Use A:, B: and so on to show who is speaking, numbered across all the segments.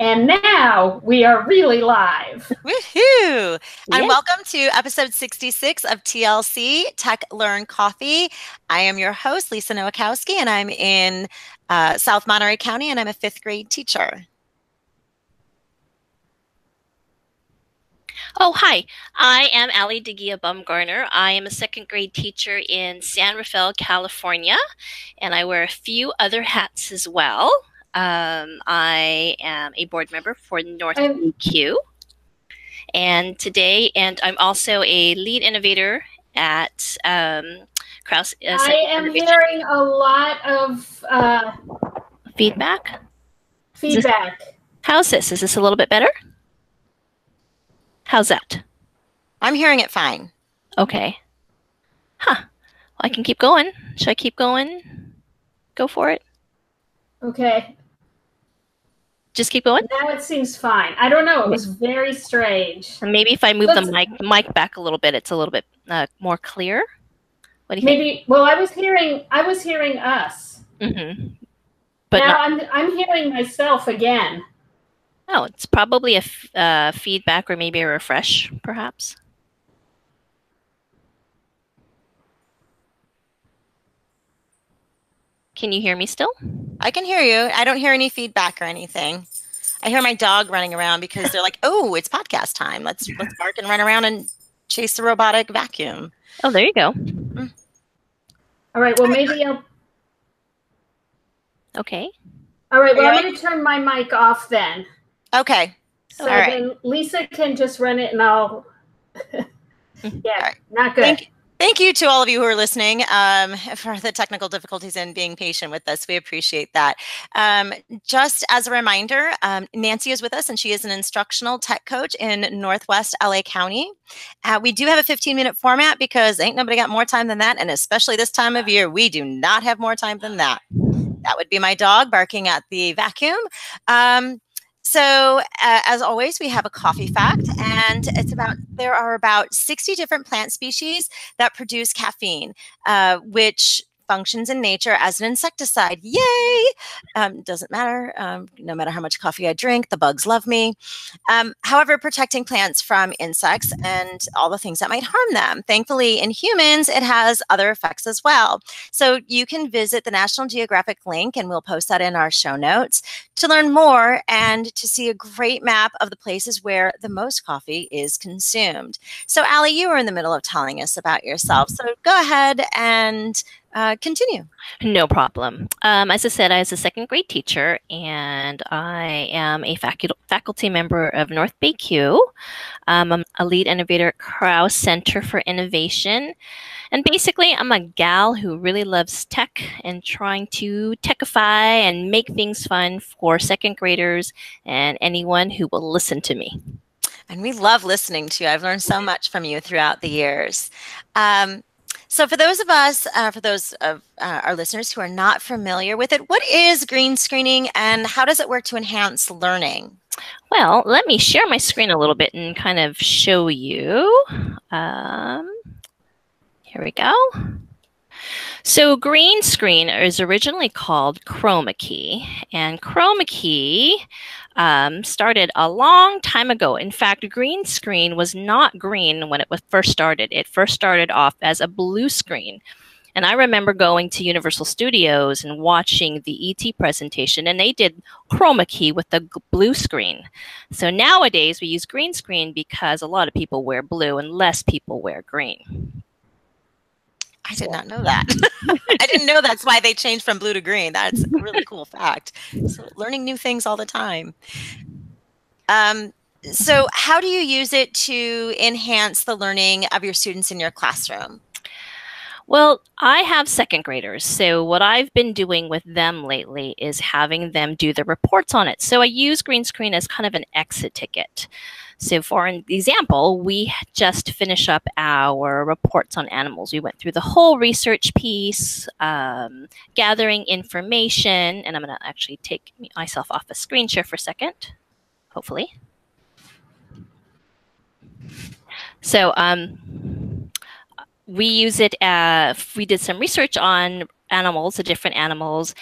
A: And now we are really live.
B: Woohoo! And welcome to episode 66 of TLC Tech Learn Coffee. I am your host, Lisa Nowakowski, and I'm in uh, South Monterey County, and I'm a fifth grade teacher.
C: Oh, hi. I am Ali Degia Bumgarner. I am a second grade teacher in San Rafael, California, and I wear a few other hats as well. Um, I am a board member for North Bay CUE. And today, and I'm also a lead innovator at um, Krause.
A: Uh, I am Innovation. hearing a lot of uh,
C: feedback.
A: Feedback.
C: This, how's this? Is this a little bit better? How's that?
B: I'm hearing it fine.
C: Okay. Huh. Well, I can keep going. Should I keep going? Go for it.
A: Okay.
C: Just keep going.
A: Now it seems fine. I don't know. It was very strange.
C: And maybe if I move Let's, the mic mic back a little bit, it's a little bit uh, more clear. What do you
A: maybe,
C: think?
A: Well, I was hearing. I was hearing us.
C: Mm-hmm.
A: But now not, I'm I'm hearing myself again.
C: Oh, it's probably a f- uh, feedback or maybe a refresh, perhaps. Can you hear me still?
B: I can hear you. I don't hear any feedback or anything. I hear my dog running around because they're like, "Oh, it's podcast time. Let's let's bark and run around and chase the robotic vacuum."
C: Oh, there you go. Mm.
A: All right. Well, maybe I'll.
C: Okay.
A: All right. Well, I'm going to turn my mic off then.
B: Okay.
A: So then Lisa can just run it, and I'll. yeah, right. not good.
B: Thank, Thank you to all of you who are listening um, for the technical difficulties and being patient with us. We appreciate that. Um, just as a reminder, um, Nancy is with us and she is an instructional tech coach in Northwest LA County. Uh, we do have a 15 minute format because ain't nobody got more time than that. And especially this time of year, we do not have more time than that. That would be my dog barking at the vacuum. So, uh, as always, we have a coffee fact, and it's about there are about 60 different plant species that produce caffeine, uh, which functions in nature as an insecticide. Yay! Um, doesn't matter. Um, no matter how much coffee I drink, the bugs love me. Um, however, protecting plants from insects and all the things that might harm them. Thankfully, in humans, it has other effects as well. So you can visit the National Geographic link, and we'll post that in our show notes to learn more and to see a great map of the places where the most coffee is consumed. So, Ali, you were in the middle of telling us about yourself. So go ahead and uh, continue.
C: No problem. Um, as I said, I was a second grade teacher, and I am a facu- faculty member of North Bay CUE. Um, I'm a lead innovator at Krause Center for Innovation. And basically, I'm a gal who really loves tech and trying to techify and make things fun for second graders and anyone who will listen to me.
B: And we love listening to you. I've learned so much from you throughout the years. Um, so, for those of us, uh, for those of uh, our listeners who are not familiar with it, what is green screening and how does it work to enhance learning?
C: Well, let me share my screen a little bit and kind of show you. Um, here we go. So green screen is originally called chroma key, and chroma key um, started a long time ago. In fact, green screen was not green when it was first started. It first started off as a blue screen. And I remember going to Universal Studios and watching the ET presentation, and they did chroma key with the blue screen. So nowadays we use green screen because a lot of people wear blue and less people wear green.
B: I did not know that. I didn't know that's why they changed from blue to green. That's a really cool fact. So learning new things all the time. Um, so how do you use it to enhance the learning of your students in your classroom?
C: Well, I have second graders. So, what I've been doing with them lately is having them do the reports on it. So, I use green screen as kind of an exit ticket. So, for an example, we just finished up our reports on animals. We went through the whole research piece, um, gathering information, and I'm going to actually take myself off a screen share for a second, hopefully. So, um, we use it. Uh, we did some research on animals, the different animals.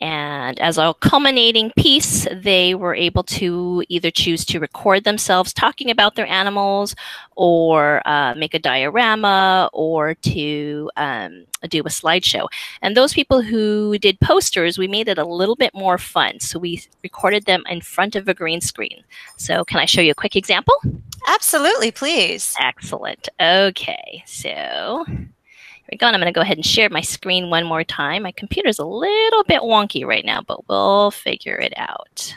C: And as a culminating piece, they were able to either choose to record themselves talking about their animals, or uh, make a diorama, or to um, do a slideshow. And those people who did posters, we made it a little bit more fun. So we recorded them in front of a green screen. So, can I show you a quick example?
B: Absolutely, please.
C: Excellent. Okay, so we go. And I'm going to go ahead and share my screen one more time. My computer's a little bit wonky right now, but we'll figure it out.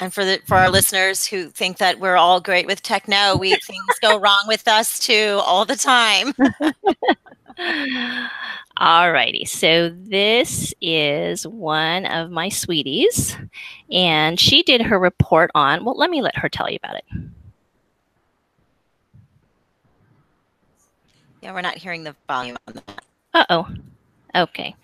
B: And for the for our listeners who think that we're all great with tech, techno, we things go wrong with us too all the time.
C: Alrighty, so this is one of my sweeties, and she did her report on. Well, let me let her tell you about it.
B: Yeah, we're not hearing the volume on that.
C: Uh oh. Okay.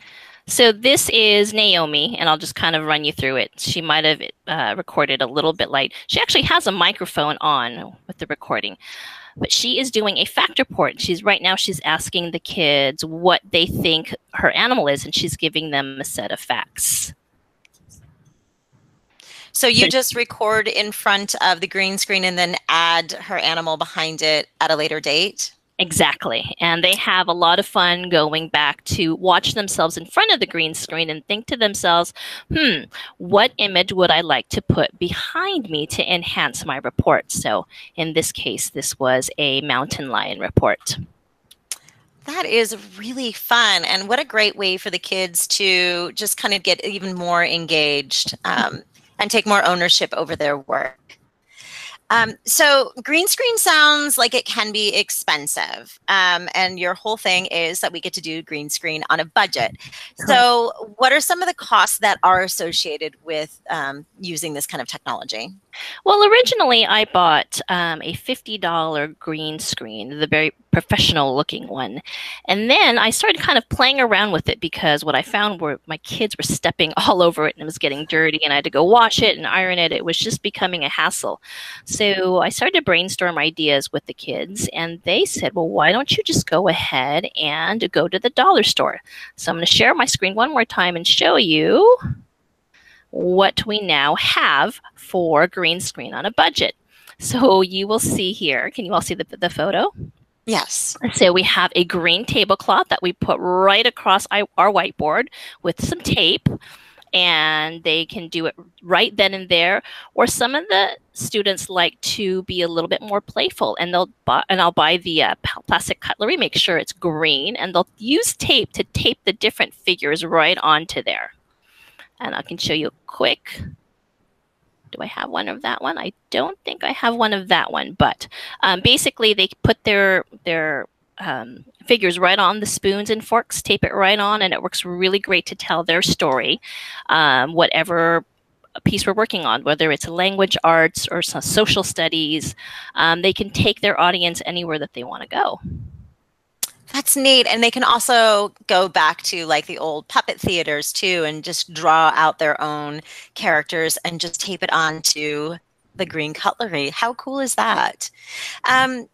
C: So this is Naomi, and I'll just kind of run you through it. She might have uh, recorded a little bit light. She actually has a microphone on with the recording, but she is doing a fact report. She's right now. She's asking the kids what they think her animal is, and she's giving them a set of facts.
B: So you just record in front of the green screen and then add her animal behind it at a later date?
C: Exactly. And they have a lot of fun going back to watch themselves in front of the green screen and think to themselves, hmm, what image would I like to put behind me to enhance my report? So in this case, this was a mountain lion report.
B: That is really fun. And what a great way for the kids to just kind of get even more engaged um, and take more ownership over their work. Um, so green screen sounds like it can be expensive. Um, and your whole thing is that we get to do green screen on a budget. So what are some of the costs that are associated with um, using this kind of technology?
C: Well, originally I bought um, a $50 green screen, the very professional looking one. And then I started kind of playing around with it because what I found were my kids were stepping all over it and it was getting dirty and I had to go wash it and iron it. It was just becoming a hassle. So I started to brainstorm ideas with the kids and they said, well, why don't you just go ahead and go to the dollar store? So I'm going to share my screen one more time and show you what we now have for green screen on a budget. So you will see here, can you all see the, the photo?
B: Yes.
C: So we have a green tablecloth that we put right across our whiteboard with some tape and they can do it right then and there or some of the students like to be a little bit more playful and they'll buy and i'll buy the uh, plastic cutlery make sure it's green and they'll use tape to tape the different figures right onto there and I can show you a quick. Do I have one of that one? I don't think I have one of that one, but um, basically they put their their um, figures right on the spoons and forks, tape it right on, and it works really great to tell their story, um, whatever piece we're working on, whether it's language arts or social studies. Um, they can take their audience anywhere that they want to go.
B: That's neat. And they can also go back to like the old puppet theaters too and just draw out their own characters and just tape it onto the green cutlery. How cool is that? Um,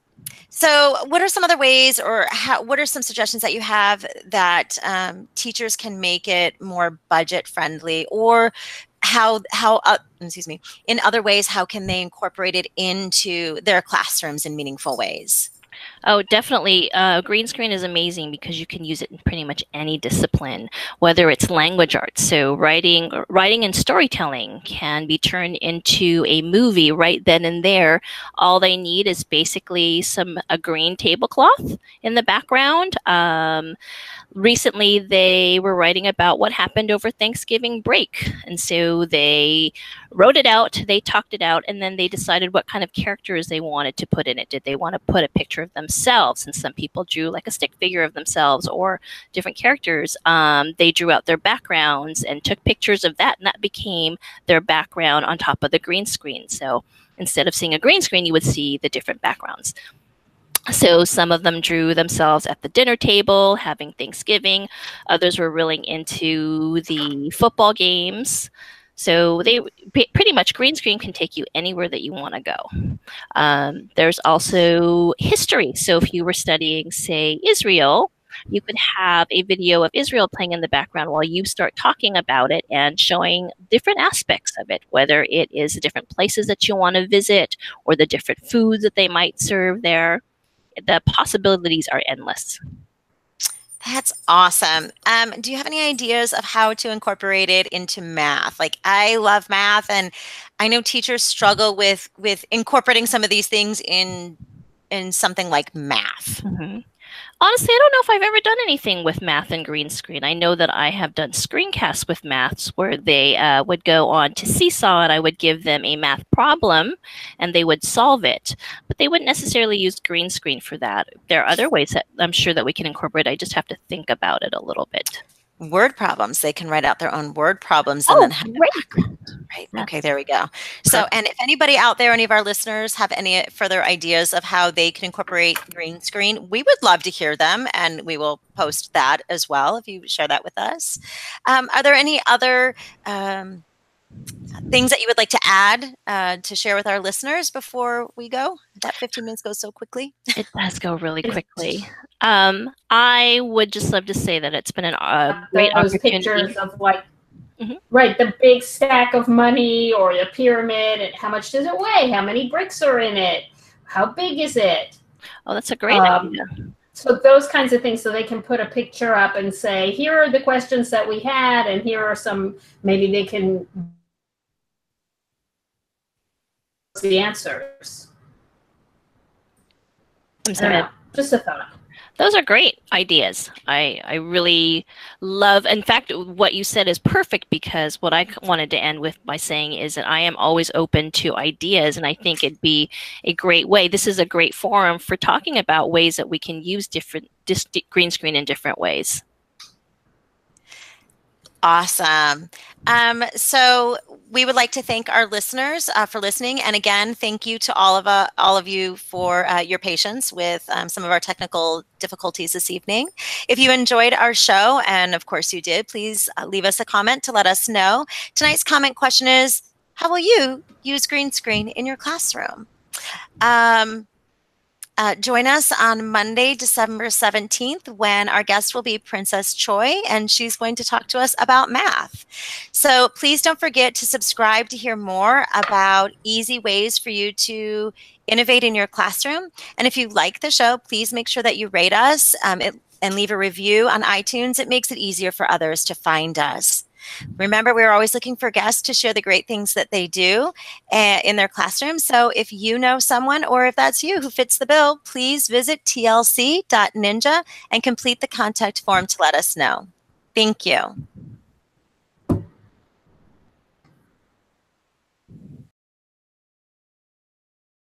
B: so, what are some other ways, or how, what are some suggestions that you have that um, teachers can make it more budget friendly, or how how uh, excuse me, in other ways, how can they incorporate it into their classrooms in meaningful ways?
C: Oh, definitely. Uh, green screen is amazing because you can use it in pretty much any discipline, whether it's language arts. So writing, writing and storytelling can be turned into a movie right then and there. All they need is basically some a green tablecloth in the background. Um, recently they were writing about what happened over Thanksgiving break. And so they wrote it out, they talked it out, and then they decided what kind of characters they wanted to put in it. Did they want to put a picture of themselves? And some people drew like a stick figure of themselves or different characters. Um, they drew out their backgrounds and took pictures of that, and that became their background on top of the green screen. So instead of seeing a green screen, you would see the different backgrounds. So some of them drew themselves at the dinner table having Thanksgiving. Others were really into the football games. So they pretty much green screen can take you anywhere that you want to go. Um, there's also history. So if you were studying, say, Israel, You could have a video of Israel playing in the background while you start talking about it and showing different aspects of it, whether it is the different places that you want to visit or the different foods that they might serve there. The possibilities are endless.
B: That's awesome. Um, do you have any ideas of how to incorporate it into math? Like I love math and I know teachers struggle with with incorporating some of these things in in something like math.
C: Mm-hmm. Honestly, I don't know if I've ever done anything with math and green screen. I know that I have done screencasts with maths where they uh, would go on to Seesaw and I would give them a math problem and they would solve it. But they wouldn't necessarily use green screen for that. There are other ways that I'm sure that we can incorporate. I just have to think about it a little bit
B: word problems. They can write out their own word problems
C: and
B: oh, then
C: have great.
B: Right. Okay, there we go. So, and if anybody out there, any of our listeners have any further ideas of how they can incorporate green screen, we would love to hear them and we will post that as well if you share that with us. Um, are there any other um, things that you would like to add uh, to share with our listeners before we go? That 15 minutes goes so quickly.
C: It does go really quickly. Um, I would just love to say that it's been a uh, great those opportunity.
A: pictures of like, mm-hmm. right, the big stack of money or the pyramid, and how much does it weigh? How many bricks are in it? How big is it?
C: Oh, that's a great um, idea.
A: So those kinds of things, so they can put a picture up and say, here are the questions that we had, and here are some. Maybe they can the answers.
C: I'm sorry.
A: Just a thought.
C: Those are great ideas. I, I really love, in fact, what you said is perfect because what I wanted to end with by saying is that I am always open to ideas, and I think it'd be a great way. This is a great forum for talking about ways that we can use different dis- green screen in different ways.
B: Awesome. Um, so we would like to thank our listeners uh, for listening, and again, thank you to all of uh, all of you for uh, your patience with um, some of our technical difficulties this evening. If you enjoyed our show, and of course you did, please uh, leave us a comment to let us know. Tonight's comment question is: How will you use green screen in your classroom? Um, uh, join us on Monday, December 17th, when our guest will be Princess Choi, and she's going to talk to us about math. So please don't forget to subscribe to hear more about easy ways for you to innovate in your classroom. And if you like the show, please make sure that you rate us um, it, and leave a review on iTunes. It makes it easier for others to find us. Remember, we're always looking for guests to share the great things that they do uh, in their classroom. So if you know someone or if that's you who fits the bill, please visit tlc.ninja and complete the contact form to let us know. Thank you.